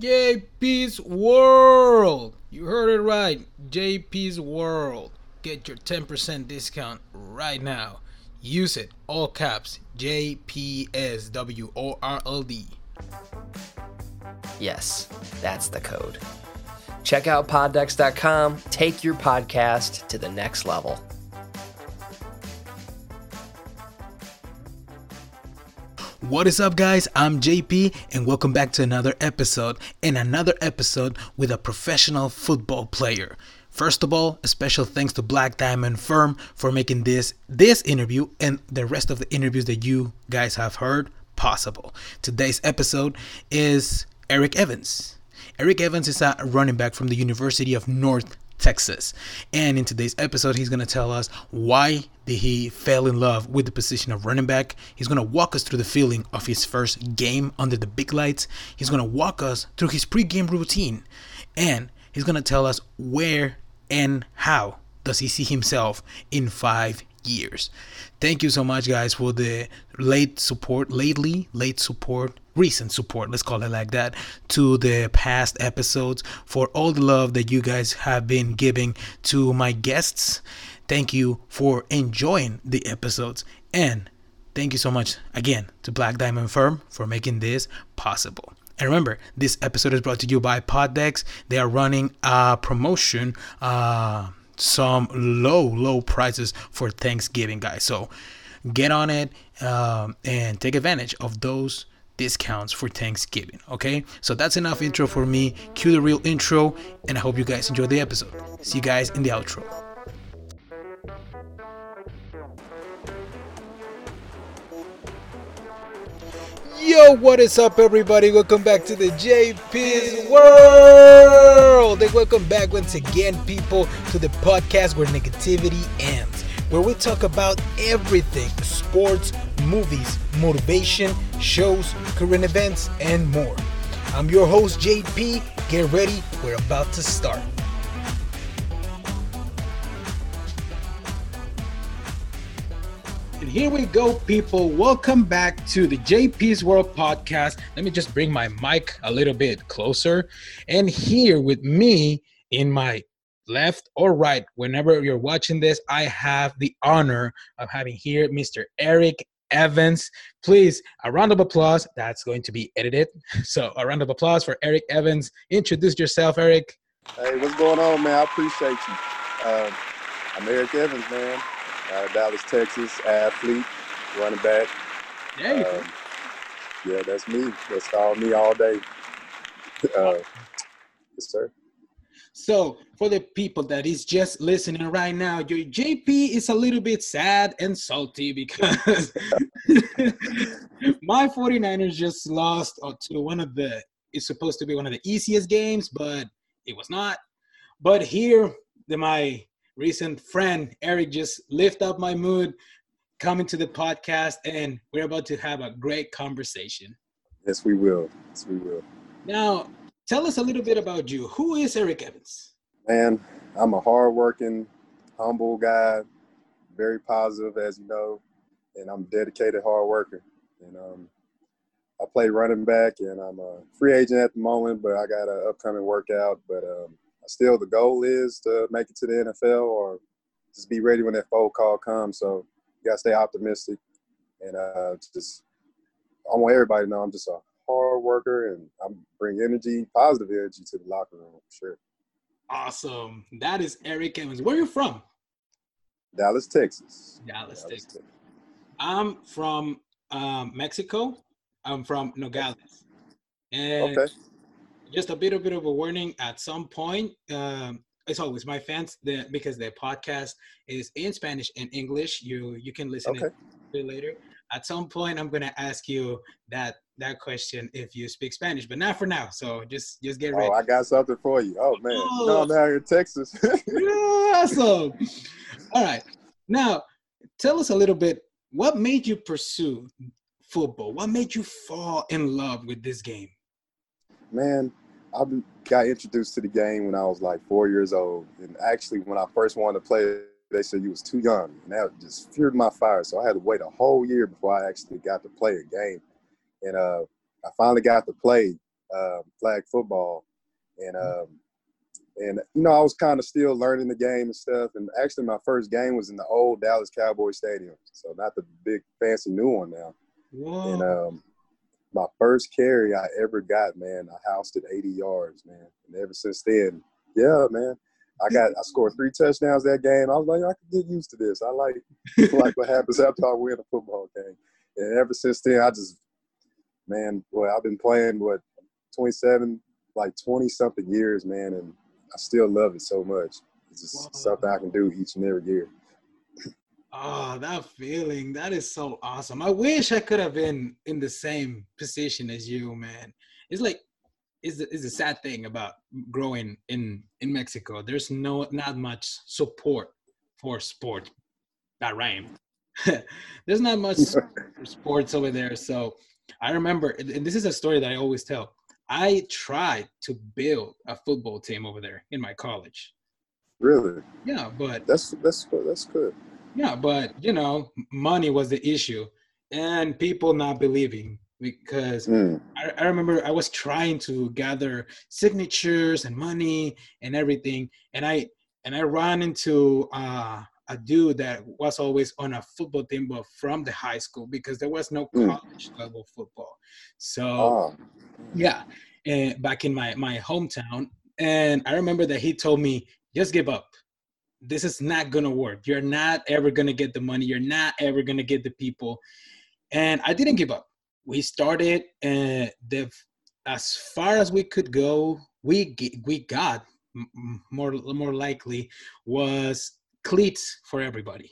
JP's World. You heard it right. JP's World. Get your 10% discount right now. Use it. All caps. JPS W O R L D. Yes, that's the code. Check out poddex.com. Take your podcast to the next level. What is up, guys? I'm JP, and welcome back to another episode, and another episode with a professional football player. First of all, a special thanks to Black Diamond Firm for making this this interview and the rest of the interviews that you guys have heard possible. Today's episode is Eric Evans. Eric Evans is a running back from the University of North Texas. And in today's episode, he's going to tell us why did he fell in love with the position of running back. He's going to walk us through the feeling of his first game under the big lights. He's going to walk us through his pregame routine. And he's going to tell us where and how does he see himself in 5 years. Thank you so much guys for the late support lately, late support recent support, let's call it like that, to the past episodes, for all the love that you guys have been giving to my guests. Thank you for enjoying the episodes. And thank you so much again to Black Diamond Firm for making this possible. And remember, this episode is brought to you by Poddex. They are running a promotion, uh, some low, low prices for Thanksgiving, guys. So get on it um, and take advantage of those discounts for Thanksgiving. Okay, so that's enough intro for me. Cue the real intro, and I hope you guys enjoy the episode. See you guys in the outro. Yo, what is up, everybody? Welcome back to the JP's World. And welcome back once again, people, to the podcast where negativity ends, where we talk about everything sports, movies, motivation, shows, current events, and more. I'm your host, JP. Get ready, we're about to start. And here we go, people. Welcome back to the JP's World podcast. Let me just bring my mic a little bit closer. And here with me in my left or right, whenever you're watching this, I have the honor of having here Mr. Eric Evans. Please, a round of applause. That's going to be edited. So, a round of applause for Eric Evans. Introduce yourself, Eric. Hey, what's going on, man? I appreciate you. Uh, I'm Eric Evans, man. Uh, Dallas, Texas, athlete, running back. Yeah, um, yeah, that's me. That's all me all day. Uh, yes, sir. So, for the people that is just listening right now, your JP is a little bit sad and salty because my 49ers just lost uh, to one of the, it's supposed to be one of the easiest games, but it was not. But here, the, my recent friend Eric just lift up my mood coming to the podcast, and we're about to have a great conversation. Yes, we will. Yes, we will. Now, tell us a little bit about you. Who is Eric Evans? Man, I'm a hardworking, humble guy, very positive, as you know, and I'm a dedicated hard worker. And um, I play running back, and I'm a free agent at the moment, but I got an upcoming workout. But um, still, the goal is to make it to the NFL or just be ready when that phone call comes. So you got to stay optimistic and uh, just I want everybody to know I'm just a hard worker and I'm bring energy, positive energy to the locker room for sure. Awesome. That is Eric Evans. Where are you from? Dallas, Texas. Dallas, Dallas Texas. Texas. I'm from um, Mexico. I'm from Nogales. And okay. just a bit, a bit of a warning. At some point, um, as always, my fans, the, because the podcast is in Spanish and English, you you can listen okay. it later. At some point, I'm gonna ask you that that question if you speak Spanish, but not for now. So just just get oh, ready. Oh. I got something for you. Oh man, oh. you know I'm down here in Texas. awesome. All right. Now, tell us a little bit. What made you pursue football? What made you fall in love with this game? man, I got introduced to the game when I was like four years old, and actually, when I first wanted to play, they said you was too young, and that just fueled my fire. So I had to wait a whole year before I actually got to play a game, and uh, I finally got to play uh, flag football, and um, and you know I was kind of still learning the game and stuff. And actually, my first game was in the old Dallas Cowboy Stadium, so not the big fancy new one now. Whoa. And um, my first carry I ever got, man, I housed it 80 yards, man. And ever since then, yeah, man, I got I scored three touchdowns that game. I was like, I can get used to this. I like like what happens after I win a football game. And ever since then, I just, man, boy, I've been playing what 27, like 20 something years, man, and I still love it so much. It's just Wow. something I can do each and every year. Oh, that feeling. That is so awesome. I wish I could have been in the same position as you, man. It's like it's the, it's a sad thing about growing in in Mexico. There's no not much support for sport. That rhyme. There's not much for sports over there. So I remember, and this is a story that I always tell. I tried to build a football team over there in my college. Really, Yeah, but that's that's that's good. yeah, but you know, money was the issue, and people not believing because Mm. I, I remember I was trying to gather signatures and money and everything, and I and I ran into uh, a dude that was always on a football team, but from the high school because there was no Mm. college level football. So Oh, yeah, and back in my my hometown, and I remember that he told me, "Just give up. This is not gonna work. You're not ever gonna get the money. You're not ever gonna get the people." And I didn't give up. We started, and the as far as we could go, we we got more more likely was cleats for everybody.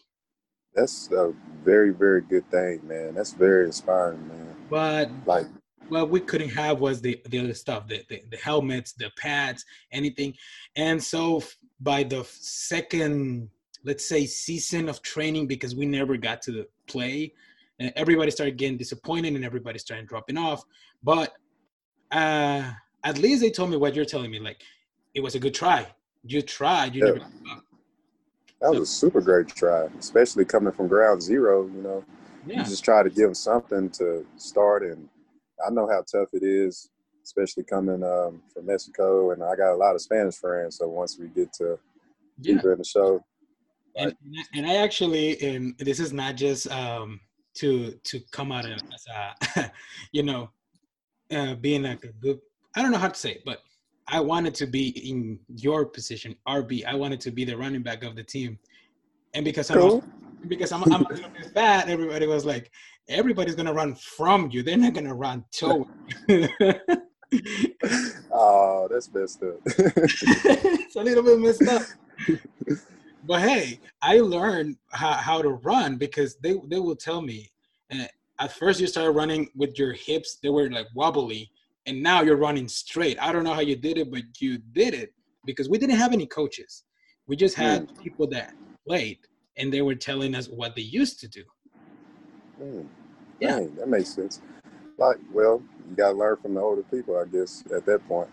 that's a very very good thing, man. That's very inspiring, man. But Like, what we couldn't have was the the other stuff the, the, the helmets the pads anything and so by the second let's say season of training because we never got to the play uh, everybody started getting disappointed and everybody started dropping off but uh at least they told me what you're telling me like it was a good try you tried you Yeah. never that was a super great try, especially coming from ground zero. You know, yeah you just try to give them something to start, and I know how tough it is, especially coming um, from Mexico, and I got a lot of Spanish friends. So once we get to yeah deeper in the show, and, and I actually, and this is not just um, to to come out as a, you know, uh, being like a good. I don't know how to say it, but I wanted to be in your position, RB. I wanted to be the running back of the team, and because I'm cool. because I'm, I'm a little bit fat, everybody was like, everybody's gonna run from you. They're not gonna run to. oh, that's messed up. it's a little bit messed up. But hey, I learned how, how to run because they, they will tell me. uh, at first, you started running with your hips, they were like wobbly, and now you're running straight. I don't know how you did it, but you did it because we didn't have any coaches. We just had people that played, and they were telling us what they used to do. Hmm. Yeah. Dang, that makes sense. Like, well, you gotta learn from the older people, I guess, at that point.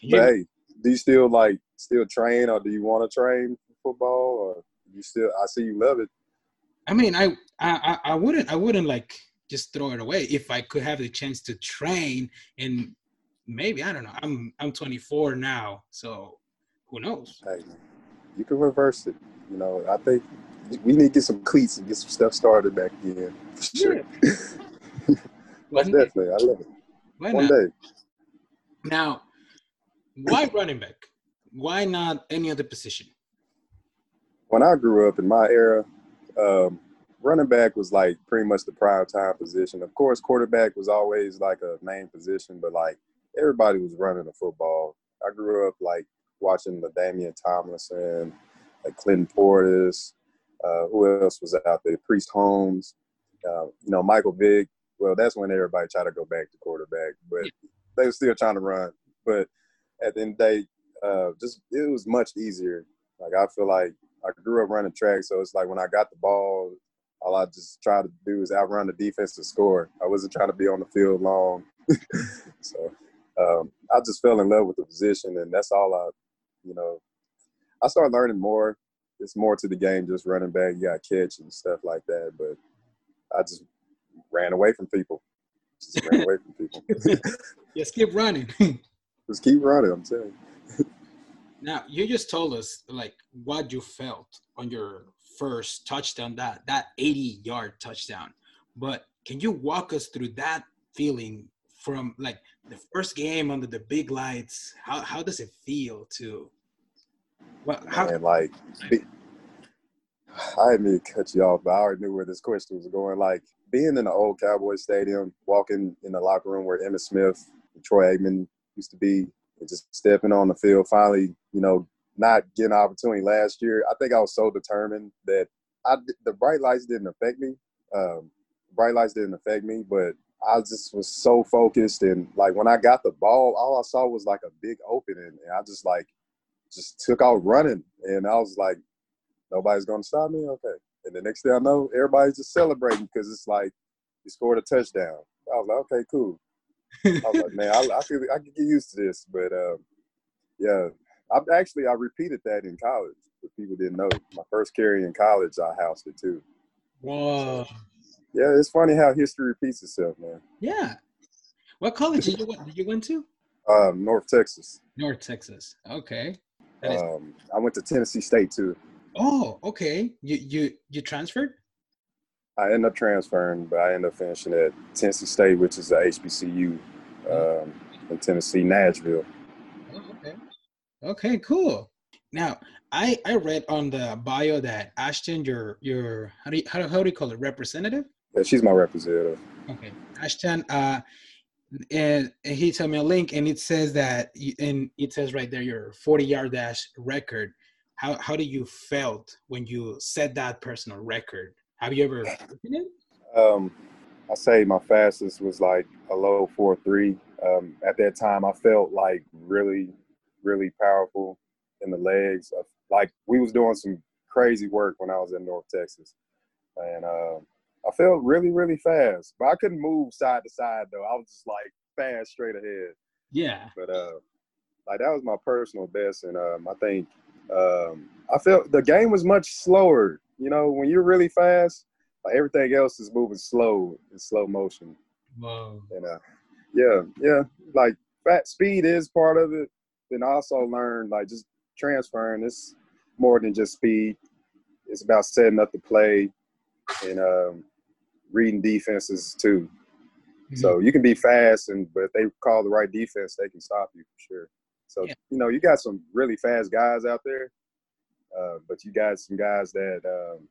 You- But hey, do you still like still train, or do you want to train football, or you still? I see you love it. I mean, I, I I- wouldn't I wouldn't like just throw it away if I could have the chance to train and maybe I don't know. I'm I'm 24 now, so who knows? Hey, you can reverse it. You know, I think we need to get some cleats and get some stuff started back again. For sure. One day, Definitely, I love it. why One not? day. Now, why running back? Why not any other position? When I grew up in my era, um, running back was like pretty much the prime time position. Of course, quarterback was always like a main position, but like everybody was running the football. I grew up like watching LaDainian Tomlinson, like Clinton Portis. Uh, who else was out there? Priest Holmes. Uh, you know, Michael Vick. well, that's when everybody tried to go back to quarterback, but they were still trying to run. But at the end of the day, uh, just it was much easier. Like I feel like I grew up running track, so it's like when I got the ball, all I just tried to do is outrun the defense to score. I wasn't trying to be on the field long. so um, I just fell in love with the position, and that's all I, you know, I started learning more. It's more to the game, just running back. You got catch and stuff like that. But I just ran away from people. Just ran away from people. just keep running. just keep running. I'm telling you. Now you just told us like what you felt on your first touchdown, that that 80 yard touchdown. But can you walk us through that feeling from like the first game under the big lights? How how does it feel to well, how, Man, like, I mean to cut you off, but I already knew where this question was going. Like, being in the old Cowboy Stadium, walking in the locker room where Emmitt Smith Troy Aikman used to be, and just stepping on the field, finally, you know, not getting an opportunity last year. I think I was so determined that I the bright lights didn't affect me. Um, bright lights didn't affect me, but I just was so focused and like when I got the ball, all I saw was like a big opening, and I just like just took out running, and I was like, nobody's gonna stop me. Okay, and the next thing I know, everybody's just celebrating because it's like you scored a touchdown. I was like, okay, cool. I was like, man, I, I could I could get used to this, but um, yeah, I actually I repeated that in college. But people didn't know. My first carry in college, I housed it too. Whoa. Yeah, it's funny how history repeats itself, man. Yeah. What college did you did you went to? Um, North Texas. North Texas. Okay. Um, I went to Tennessee State too. Oh, okay. You you you transferred? I ended up transferring, but I ended up finishing at Tennessee State, which is a HBCU um, in Tennessee, Nashville. Okay. Cool. Now, I I read on the bio that Ashton, your your how do you how, how do you call it representative? Yeah, she's my representative. Okay, Ashton. Uh, and, he sent me a link, and it says that, and it says right there your 40 yard dash record. How how do you felt when you set that personal record? Have you ever it? Um, I say my fastest was like a low four three. Um, at that time, I felt like really, really powerful in the legs. Like we was doing some crazy work when I was in North Texas, and uh, I felt really, really fast. But I couldn't move side to side though. I was just like fast straight ahead. Yeah. But uh, like that was my personal best, and um, I think um, I felt the game was much slower. You know, when you're really fast, like everything else is moving slow in slow motion. Wow. And uh, yeah, yeah, like fat speed is part of it. Then I also learned like just transferring. It's more than just speed. It's about setting up the play and um, reading defenses too. Mm-hmm. So you can be fast, and but if they call the right defense, they can stop you for sure. So yeah. you know you got some really fast guys out there, uh, but you got some guys that um,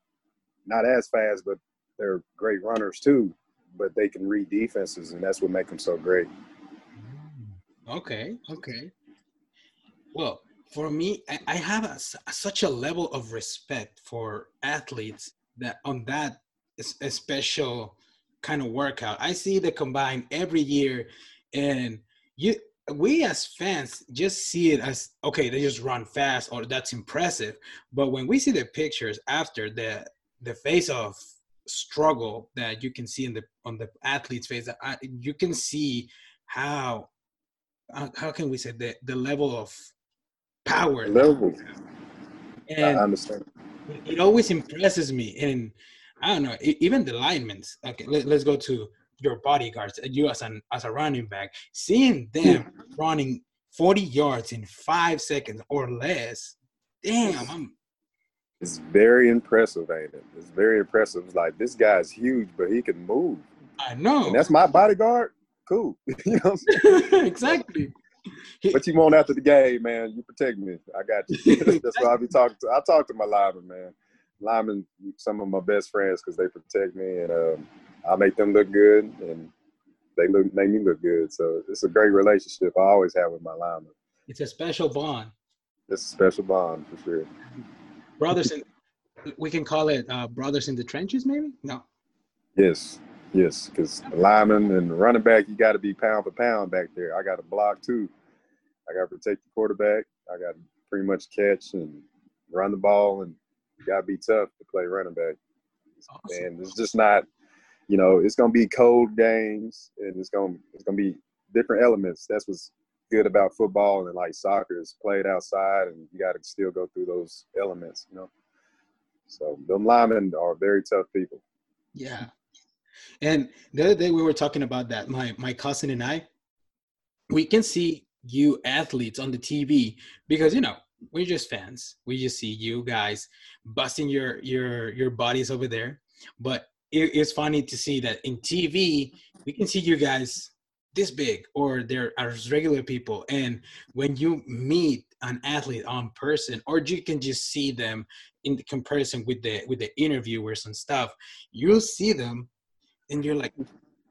not as fast, but they're great runners too. But they can read defenses, and that's what makes them so great. Mm. Okay, okay. Well, for me, I, I have a, a, such a level of respect for athletes that on that a special kind of workout. I see the combine every year, and you we as fans just see it as okay, they just run fast or that's impressive. But when we see the pictures after the the face of struggle that you can see in the on the athlete's face, you can see how uh, how can we say the the level of power level. And I understand. It always impresses me, and I don't know, even the linemen. Okay, let, us go to your bodyguards. Uh, you as an as a running back, seeing them running 40 yards in five seconds or less. Damn, I'm. It's very impressive, ain't it? It's very impressive. It's like this guy's huge, but he can move. I know. And that's my bodyguard. Cool. you know exactly. But you want after the game, man. You protect me. I got you. that's why I be talking to. I talk to my lineman, man linemen some of my best friends because they protect me and um, I make them look good and they look make me look good. So it's a great relationship I always have with my linemen. It's a special bond. It's a special bond for sure. Brothers in, we can call it uh, brothers in the trenches, maybe? No. Yes, Yes, because lineman and running back, you got to be pound for pound back there. I got to block too. I got to protect the quarterback. I got to pretty much catch and run the ball, and you got to be tough to play running back. Awesome. And it's just not, you know, it's gonna be cold games, and it's gonna it's gonna be different elements. That's what's good about football and like soccer is played outside, and you got to still go through those elements, you know. So them linemen are very tough people. Yeah, and the other day we were talking about that. My my cousin and I, we can see you athletes on the TV because you know we're just fans. We just see you guys busting your your your bodies over there. But it, it's funny to see that in TV we can see you guys this big or they're as regular people and when you meet an athlete on person or you can just see them in the comparison with the with the interviewers and stuff you'll see them and you're like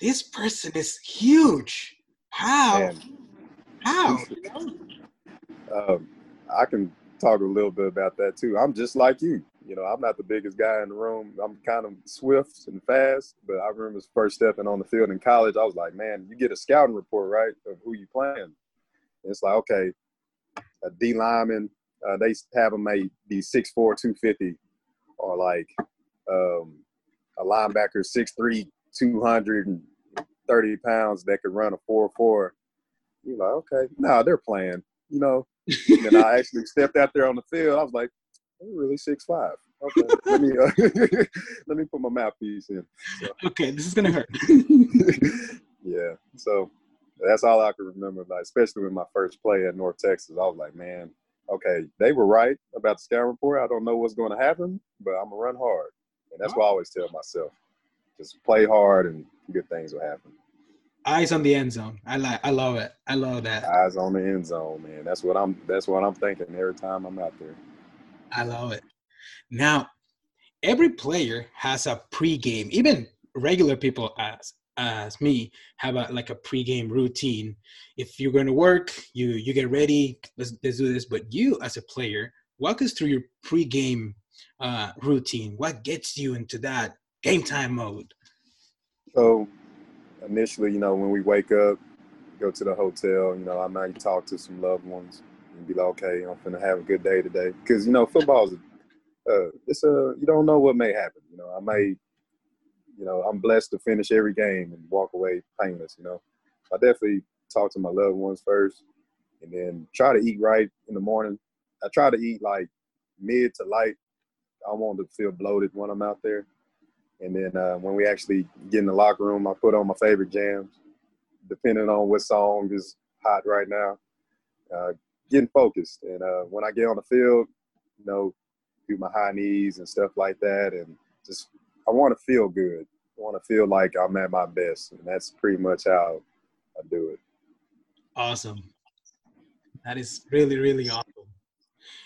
this person is huge. How? Man. how? Um, i can talk a little bit about that too. I'm just like you. You know i'm not the biggest guy in the room. I'm kind of swift and fast but i remember first stepping on the field in college i was like man you get a scouting report right of who you playing? And it's like okay a d lineman uh, they have them may be 6'4 250 or like um, a linebacker 6'3 230 pounds that could run a 4 4. You're like, okay, no, nah, they're playing, you know. and I actually stepped out there on the field. I was like, they're really six five. Okay, let me uh, let me put my mouthpiece in. So. Okay, this is gonna hurt. yeah, so that's all I can remember. Like, especially with my first play at North Texas, I was like, man, okay, they were right about the scout report. I don't know what's going to happen, but I'm gonna run hard, and that's what I always tell myself just play hard and good things will happen. Eyes on the end zone. I like. I love it. I love that. Eyes on the end zone, man. That's what I'm. That's what I'm thinking every time I'm out there. I love it. Now, every player has a pregame. Even regular people as as me have a like a pregame routine. If you're going to work, you you get ready. Let's let's do this. But you as a player, walk us through your pregame uh, routine. What gets you into that game time mode? So initially, you know, when we wake up, go to the hotel, you know, I might talk to some loved ones and be like, okay, I'm gonna have a good day today. Because, you know, football is, uh, it's a, you don't know what may happen. You know, I may, you know, I'm blessed to finish every game and walk away painless, you know. I definitely talk to my loved ones first and then try to eat right in the morning. I try to eat like mid to light. I don't want to feel bloated when I'm out there. And then uh, when we actually get in the locker room, I put on my favorite jams, depending on what song is hot right now. Uh, getting focused, and uh, when I get on the field, you know, do my high knees and stuff like that, and just I want to feel good. I want to feel like I'm at my best, and that's pretty much how I do it. Awesome. That is really, really awesome.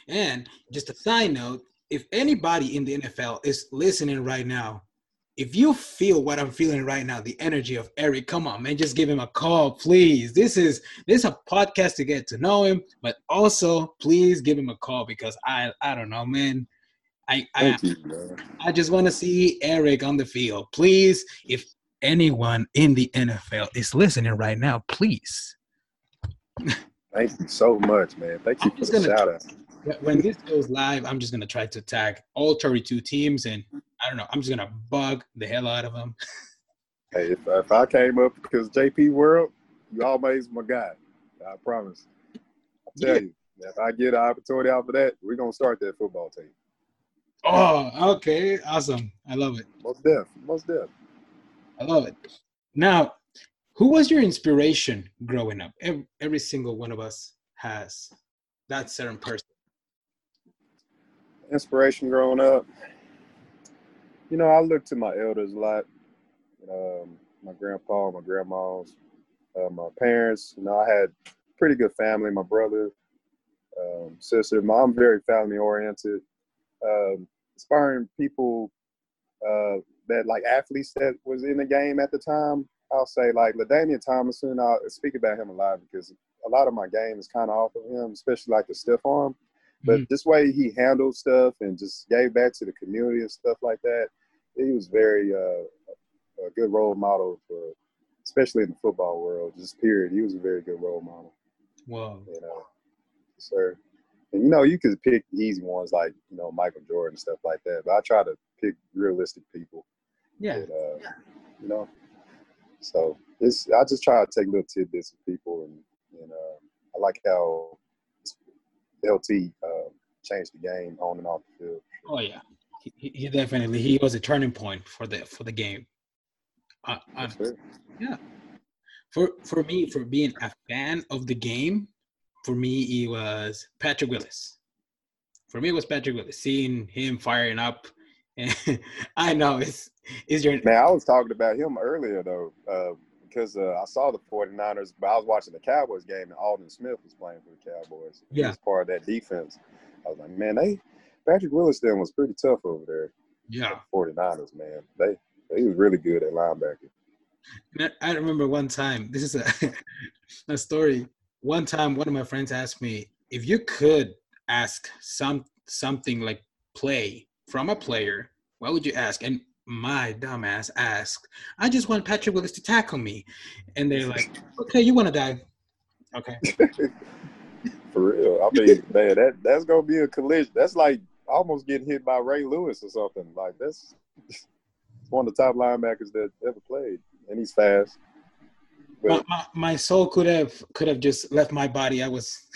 And just a side note, if anybody in the NFL is listening right now if you feel what I'm feeling right now, the energy of Eric, come on, man, just give him a call, please. This is this is a podcast to get to know him, but also please give him a call because I I don't know, man. I I, you, I just want to see Eric on the field. Please, if anyone in the NFL is listening right now, please. Thank you so much, man. Thank you I'm for the shout out when this goes live, I'm just gonna try to tag all 32 teams, and I don't know. I'm just gonna bug the hell out of them. hey, if, if I came up because JP World, you always my guy. I promise. I tell yeah. you, if I get an opportunity out for that, we're gonna start that football team. Oh, okay, awesome. I love it. Most deaf, most deaf. I love it. Now, who was your inspiration growing up? Every, every single one of us has that certain person inspiration growing up, you know, I look to my elders a lot. Um, my grandpa, my grandmas, uh, my parents. You know, I had pretty good family. My brother, um, sister. Mom very family oriented. Um, inspiring people uh, that like athletes that was in the game at the time. I'll say like LaDainian Tomlinson. I'll speak about him a lot because a lot of my game is kind of off of him, especially like the stiff arm. But mm-hmm. this way he handled stuff and just gave back to the community and stuff like that. He was very uh, a good role model for, especially in the football world. Just period. He was a very good role model. Wow. You know, sir. And you know, you could pick easy ones like you know Michael Jordan and stuff like that. But I try to pick realistic people. Yeah. That, uh, You know, so it's I just try to take little tidbits of people, and and uh, I like how LT uh, changed the game on and off the field. Oh yeah, he, he definitely he was a turning point for the for the game. I, it. for for me, for being a fan of the game, for me it was Patrick Willis. For me, it was Patrick Willis. Seeing him firing up, and I know it's is your Man, I was talking about him earlier though, uh, because uh, I saw the 49ers, but I was watching the Cowboys game and Aldon Smith was playing for the Cowboys. He Yeah. was part of that defense. I was like, man, they Patrick Willis then was pretty tough over there. yeah. 49ers, man. They he was really good at linebacker. And I I remember one time. This is a a story. One time, one of my friends asked me if you could ask some something like play from a player, what would you ask? And my dumbass asked, "I just want Patrick Willis to tackle me," and they're like, "Okay, you want to die? Okay." For real. I mean, man, that that's gonna be a collision. That's like almost getting hit by Ray Lewis or something. Like that's one of the top linebackers that ever played, and he's fast. My, But my, my soul could have could have just left my body. I was.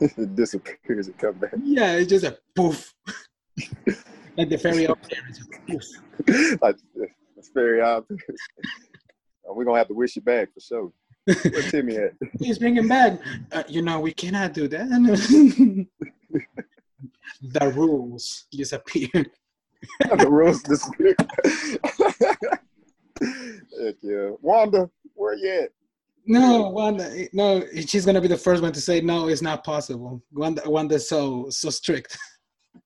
it disappears and come back. yeah, it's just a poof. like the fairy up there. It's a poof. like it's very obvious. Uh, We're gonna have to wish you back for sure. Where Timmy at? Please bring him back. Uh, you know, we cannot do that. the rules disappear. the rules disappear. Heck yeah. Wanda, where you at? No, Wanda, no, she's gonna be the first one to say no, it's not possible. Wanda, Wanda's so so strict.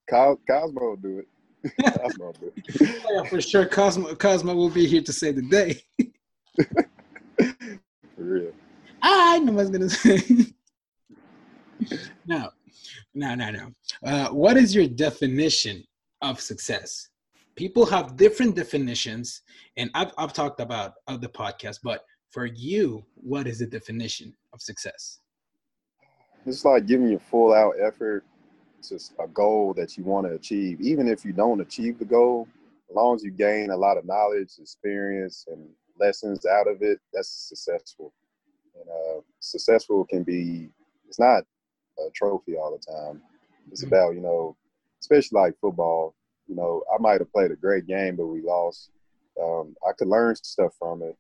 Cos- Cosmo will do it. Cosmo will do it. Yeah, for sure, Cosmo Cosmo will be here to save the day. For real. I know what I was gonna say. no, no, no, no. Uh, what is your definition of success? People have different definitions, and I've, I've talked about of the podcast, but for you, what is the definition of success? It's like giving your full out effort to a goal that you want to achieve. Even if you don't achieve the goal, as long as you gain a lot of knowledge, experience, and lessons out of it, that's successful. And uh, successful can be, it's not a trophy all the time. It's Mhm. about, you know, especially like football, you know, I might have played a great game, but we lost. Um, I could learn stuff from it,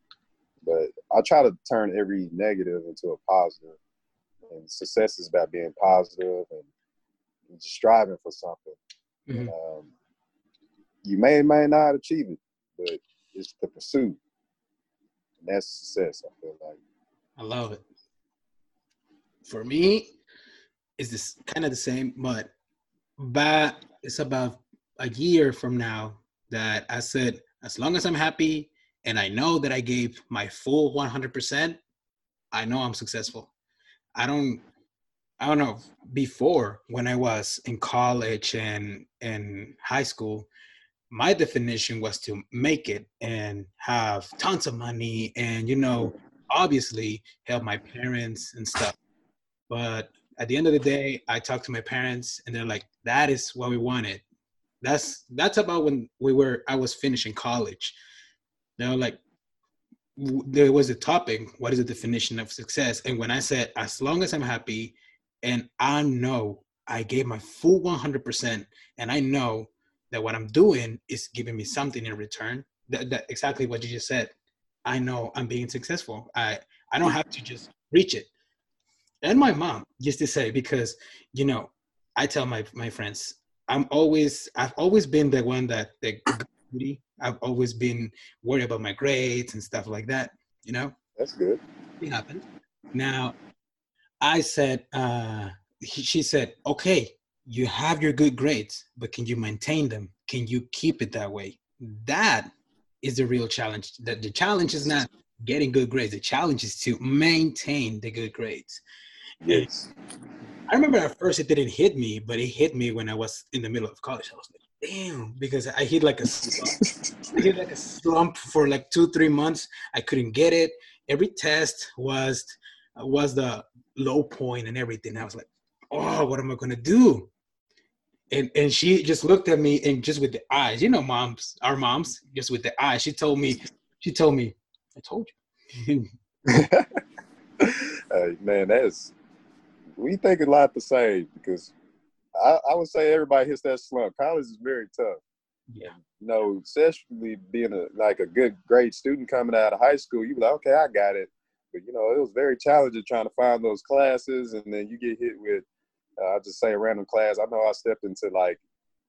but I try to turn every negative into a positive. and success is about being positive and just striving for something. Mhm. Um, you may or may not achieve it, but it's the pursuit, that's success. I feel like. I love it. For me, it's this kind of the same, but but it's about a year from now that I said, as long as I'm happy and I know that I gave my full 100%, I know I'm successful. I don't, I don't know. Before, when I was in college and and high school, my definition was to make it and have tons of money and you know obviously help my parents and stuff. But at the end of the day, I talked to my parents and they're like, that is what we wanted. That's that's about when we were I was finishing college. They were like there was a topic, what is the definition of success? And when I said, as long as I'm happy and I know I gave my full 100% and I know that what I'm doing is giving me something in return, that, that exactly what you just said. I know I'm being successful. I I don't have to just reach it. And my mom used to say because you know I tell my my friends I'm always I've always been the one that the. I've always been worried about my grades and stuff like that. You know, That's good. it happened. Now, I said, uh, he, she said, okay, you have your good grades, but can you maintain them? Can you keep it that way? That is the real challenge. That the challenge is not getting good grades. The challenge is to maintain the good grades. Yes. I remember at first it didn't hit me, but it hit me when I was in the middle of college. I was like, damn, because I hit like a slump. I hit like a slump for like two, three months. I couldn't get it. Every test was was the low point and everything. I was like, oh, what am I gonna do? And and she just looked at me and just with the eyes, you know, moms, our moms, just with the eyes, she told me, she told me, I told you. hey, man, that's we think a lot the same because I, I would say everybody hits that slump. College is very tough. Yeah. You know, especially being a like a good grade student coming out of high school, you be like, okay, I got it. But you know, it was very challenging trying to find those classes, and then you get hit with, uh, I'll just say a random class. I know I stepped into like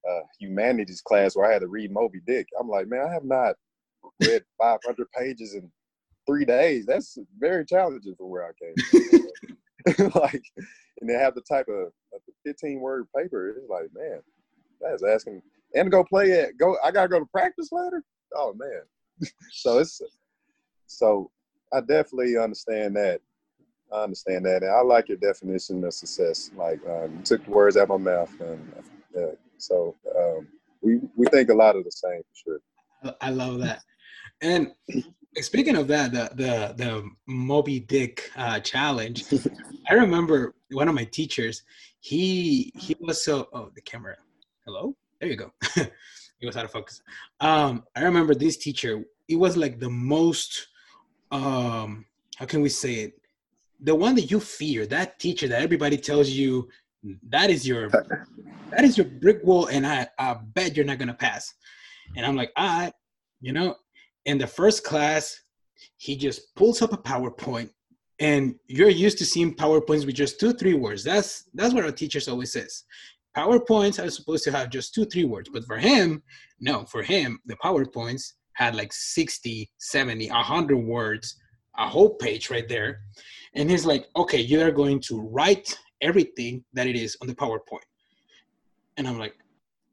a humanities class where I had to read Moby Dick. I'm like, man, I have not read 500 pages in three days. That's very challenging for where I came. like, and they have the type of 15 word paper. It's like, man, that's asking and go play it. Go, I gotta go to practice later. Oh man. so it's so I definitely understand that. I understand that, and I like your definition of success. Like um, you took the words out of my mouth, and yeah, so um, we we think a lot of the same for sure. I love that. And speaking of that, the the the Moby Dick uh, challenge, I remember one of my teachers. He he was so oh the camera. Hello, there you go. it was out of focus. Um, I remember this teacher. It was like the most um how can we say it the one that you fear that teacher that everybody tells you that is your that is your brick wall and i i bet you're not gonna pass. And i'm like i you know? In the first class he just pulls up a powerpoint and you're used to seeing powerpoints with just two three words. That's that's what our teachers always says. Powerpoints are supposed to have just two three words but for him no for him the powerpoints had like 60, 70, 100 words, a whole page right there. And he's like, okay, you are going to write everything that it is on the PowerPoint. And I'm like,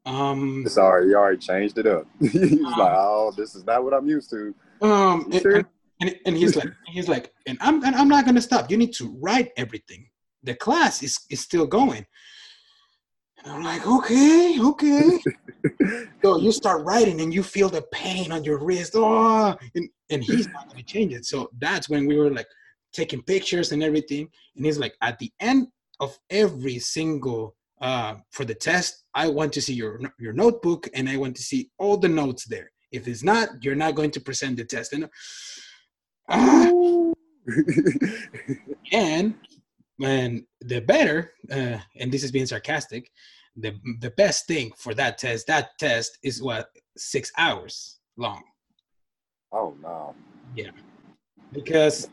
um. Sorry, you already changed it up. he's um, like, oh, this is not what I'm used to. Um, sure? and, and, and, he's like, he's like, and I'm, and I'm not gonna stop. You need to write everything. The class is is still going. And I'm like, okay, okay. so you start writing and you feel the pain on your wrist. Oh, and, and he's not going to change it. So that's when we were like taking pictures and everything. And he's like, at the end of every single uh, for the test, I want to see your your notebook and I want to see all the notes there. If it's not, you're not going to present the test. And, uh, and and the better, uh, and this is being sarcastic, the the best thing for that test, that test is what six hours long. Oh no. Yeah, because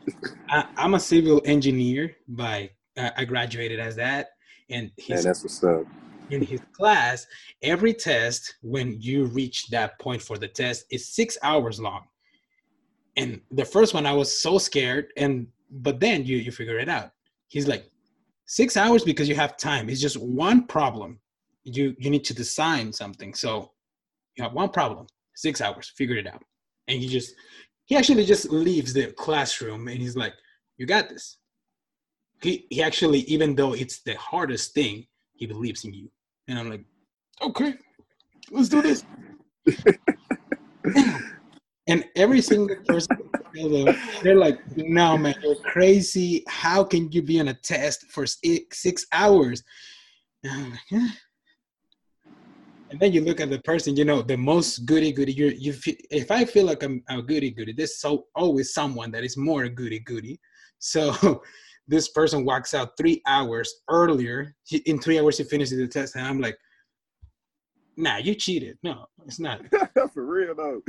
I, am a civil engineer by uh, I graduated as that, and his, that's what's up. In his class, every test when you reach that point for the test is six hours long. And the first one, I was so scared, and but then you you figure it out. He's like, six hours because you have time. It's just one problem you you need to design something. So you have one problem, six hours, figure it out. And you just he actually just leaves the classroom and he's like, You got this. He he actually, even though it's the hardest thing, he believes in you. And I'm like, Okay, let's do this. and every single person they're like no man you're crazy how can you be on a test for six, hours and i'm like and then you look at the person, you know, the most goody goody. You you feel, if I feel like I'm a goody goody, there's so always someone that is more goody goody. So this person walks out three hours earlier. He, in three hours, he finishes the test, and I'm like, Nah, you cheated. No, it's not. For real though,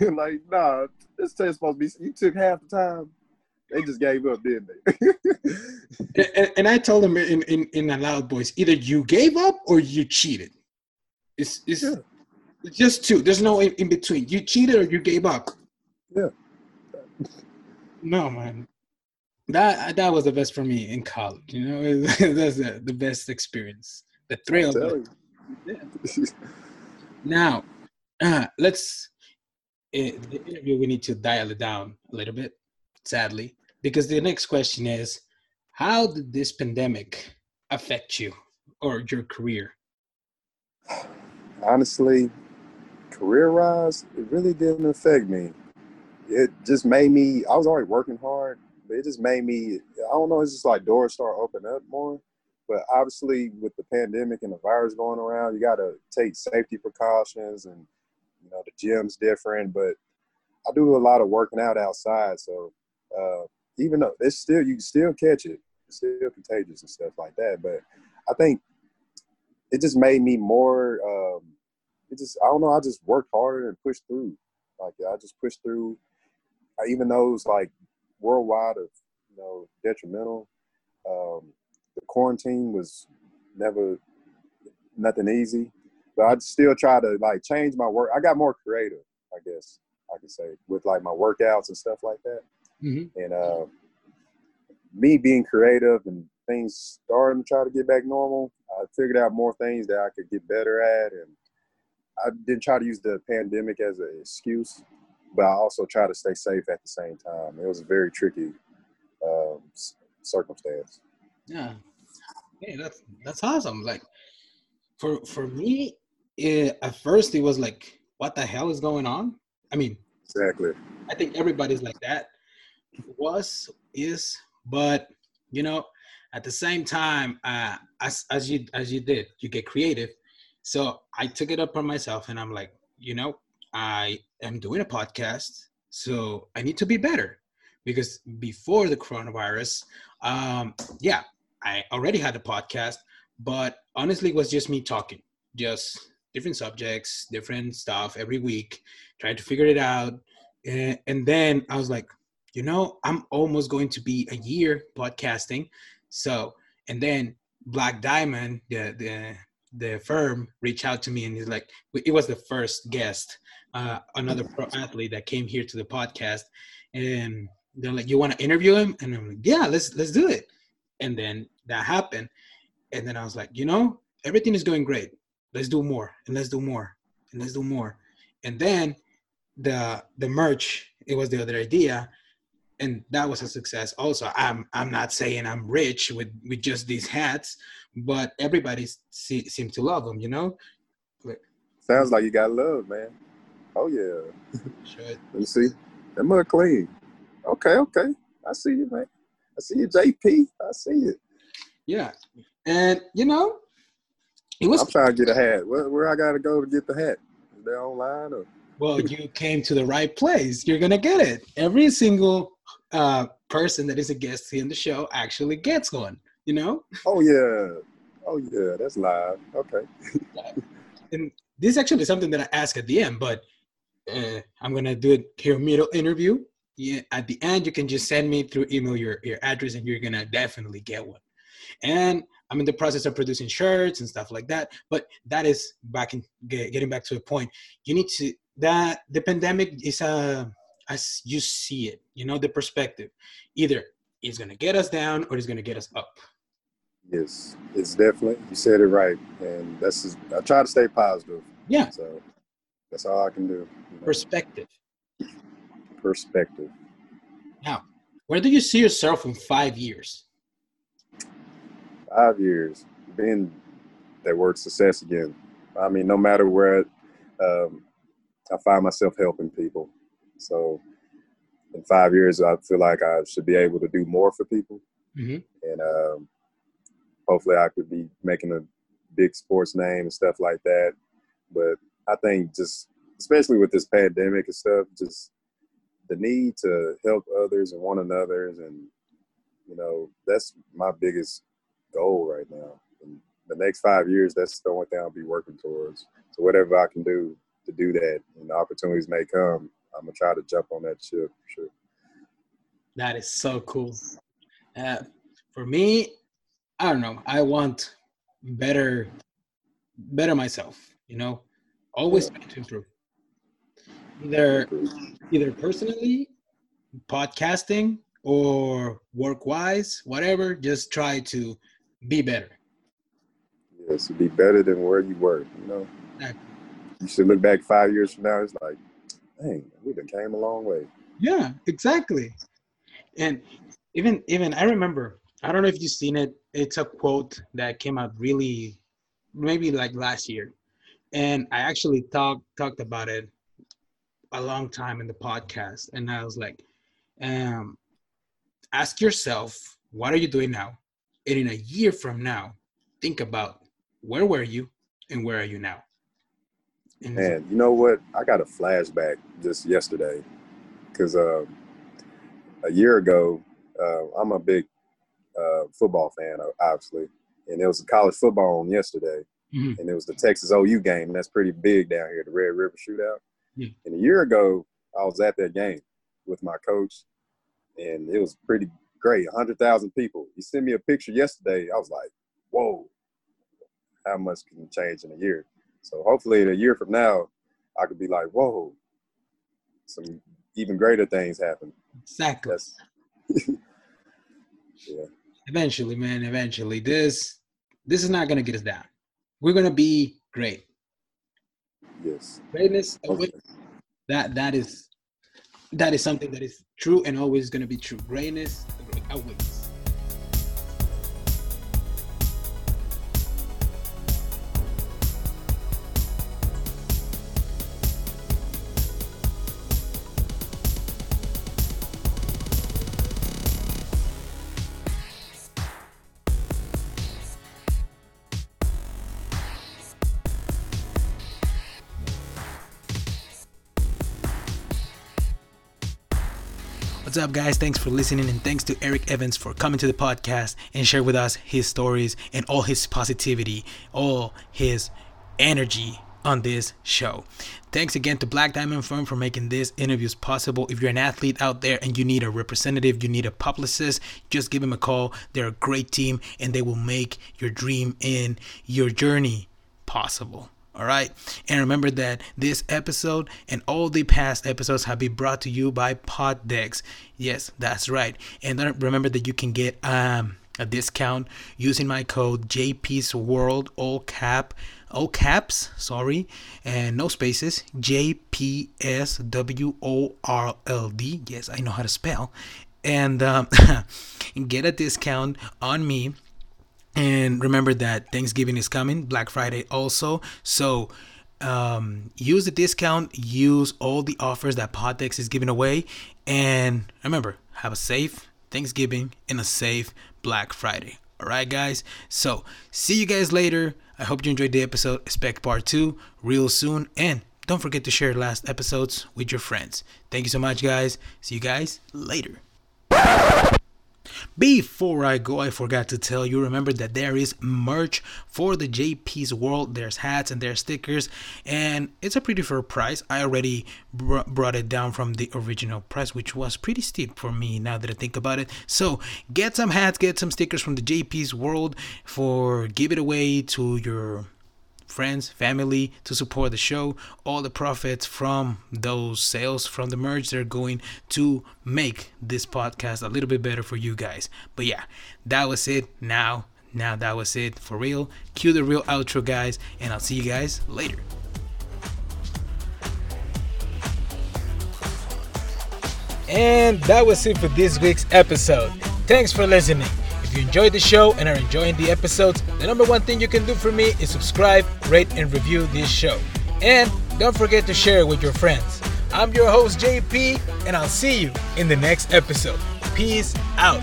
like nah, this test supposed to be. You took half the time. They just gave up, didn't they? and, and, I told them in, in in a loud voice, either you gave up or you cheated. It's it's, yeah. just two. There's no in, in, between. You cheated or you gave up. Yeah. No man, that that was the best for me in college. You know, that's the, the best experience. The thrill. Yeah. now, uh, let's. Uh, the interview we need to dial it down a little bit, sadly, because the next question is, how did this pandemic affect you or your career? honestly, career wise, it really didn't affect me. It just made me. I was already working hard, but it just made me. I don't know. It's just like doors start opening up more. But obviously, with the pandemic and the virus going around, you got to take safety precautions, and you know the gym's different. But I do a lot of working out outside, so uh, even though it's still you can still catch it, it's still contagious and stuff like that. But I think it just made me more. Um, it just I don't know. I just worked harder and pushed through. Like I just pushed through, I, even though it was like worldwide of you know detrimental. Um, the quarantine was never nothing easy, but I still try to like change my work. I got more creative, I guess I can say, with like my workouts and stuff like that. Mm-hmm. And uh, me being creative and things starting to try to get back normal, I figured out more things that I could get better at, and I didn't try to use the pandemic as an excuse, but I also try to stay safe at the same time. It was a very tricky um, circumstance. Yeah, hey, that's that's awesome. Like for for me, it, at first it was like, what the hell is going on? I mean, exactly. I think everybody's like that. Was is, but you know, at the same time, uh, as as you as you did, you get creative. So I took it up on myself, and I'm like, you know, I am doing a podcast, so I need to be better because before the coronavirus, um, yeah, I already had a podcast, but honestly, it was just me talking, just different subjects, different stuff every week, trying to figure it out. And, and then I was like, you know, I'm almost going to be a year podcasting. So, and then Black Diamond, the the the firm, reached out to me and he's like, it was the first guest, uh, another pro athlete that came here to the podcast, and they're like, you want to interview him? And I'm like, yeah, let's let's do it. And then that happened, and then I was like, you know, everything is going great. Let's do more, and let's do more, and let's do more. And then the the merch, it was the other idea and that was a success. Also i'm i'm not saying i'm rich with with just these hats but everybody see, seemed to love them you know? Sounds like you got love man. Oh yeah. Let me see. That mud clean. Okay okay. I see you man. I see you jp i see you. Yeah. And you know it was i'm trying to get a hat. Where, where i gotta go to get the hat? Is they online or? Well you came to the right place. You're gonna get it. Every single uh, person that is a guest here in the show actually gets one. You know? Oh yeah, oh yeah, that's live. Okay. and this actually is actually something that I ask at the end, but uh, I'm gonna do it here middle interview. Yeah, at the end, you can just send me through email your your address, and you're gonna definitely get one. And I'm in the process of producing shirts and stuff like that. But that is back in getting back to a point. You need to that the pandemic is a as you see it, you know, the perspective. Either it's going to get us down or it's going to get us up. Yes, it's definitely, you said it right. And that's, just, I try to stay positive. Yeah. So that's all I can do. You know? Perspective. Perspective. Now, where do you see yourself in five years? Five years, being that word success again. I mean, no matter where um, I find myself helping people, so in five years, I feel like I should be able to do more for people, mm-hmm. and um, hopefully, I could be making a big sports name and stuff like that. But I think just especially with this pandemic and stuff, just the need to help others and one another, and you know, that's my biggest goal right now. In the next five years, that's the only thing I'll be working towards. So whatever I can do to do that, and the opportunities may come, I'm gonna try to jump on that ship for sure. That is so cool. Uh, for me, I don't know. I want better, better myself. You know, always yeah. to improve. Either, either personally, podcasting, or work-wise, whatever. Just try to be better. Yes, to be better than where you were. You know, exactly. you should look back five years from now. It's like dang, we have came a long way. Yeah, exactly. And even even I remember, I don't know if you've seen it. It's a quote that came out really maybe like last year. and I actually talked talked about it a long time in the podcast, and I was like, um, ask yourself, what are you doing now? And in a year from now, think about where were you and where are you now? And Man, you know what? I got a flashback just yesterday because uh, a year ago, uh, I'm a big uh, football fan, obviously, and there was a college football on yesterday, mm-hmm. and it was the Texas OU game, and that's pretty big down here, the Red River Shootout. Mm-hmm. And a year ago, I was at that game with my coach, and it was pretty great. 100,000 people. He sent me a picture yesterday. I was like, whoa, how much can change in a year? So hopefully, in a year from now, I could be like, whoa, some even greater things happen. Exactly. yeah. Eventually, man. Eventually, this this is not gonna get us down. We're gonna be great. Yes. Greatness. Okay. That that is that is something that is true and always gonna be true. Greatness awaits. Up, guys? Thanks for listening, and thanks to Eric Evans for coming to the podcast and share with us his stories and all his positivity, all his energy on this show. Thanks again to Black Diamond Firm for making this interviews possible. If you're an athlete out there and you need a representative, you need a publicist, just give them a call. They're a great team and they will make your dream in your journey possible. All right. And remember that this episode and all the past episodes have been brought to you by Poddex. Yes, that's right. And remember that you can get um, a discount using my code JP's World, all cap, all caps, sorry, and no spaces. JPSWORLD. Yes, I know how to spell. And um, get a discount on me and remember that Thanksgiving is coming, Black Friday also. So um, use the discount, use all the offers that Poddex is giving away. And remember, have a safe Thanksgiving and a safe Black Friday. All right, guys. So see you guys later. I hope you enjoyed the episode. Expect part two real soon. And don't forget to share last episodes with your friends. Thank you so much, guys. See you guys later. Before I go, I forgot to tell you remember that there is merch for the JP's World. There's hats and there's stickers, and it's a pretty fair price. I already br- brought it down from the original price, which was pretty steep for me now that I think about it. So get some hats, get some stickers from the JP's World for give it away to your friends, family to support the show. All the profits from those sales from the merch they're going to make this podcast a little bit better for you guys. But yeah, that was it. Now, now that was it for real. Cue the real outro, guys, and I'll see you guys later. And that was it for this week's episode. Thanks for listening. If you enjoyed the show and are enjoying the episodes, the number one thing you can do for me is subscribe, rate, and review this show. And don't forget to share it with your friends. I'm your host, JP, and I'll see you in the next episode. Peace out.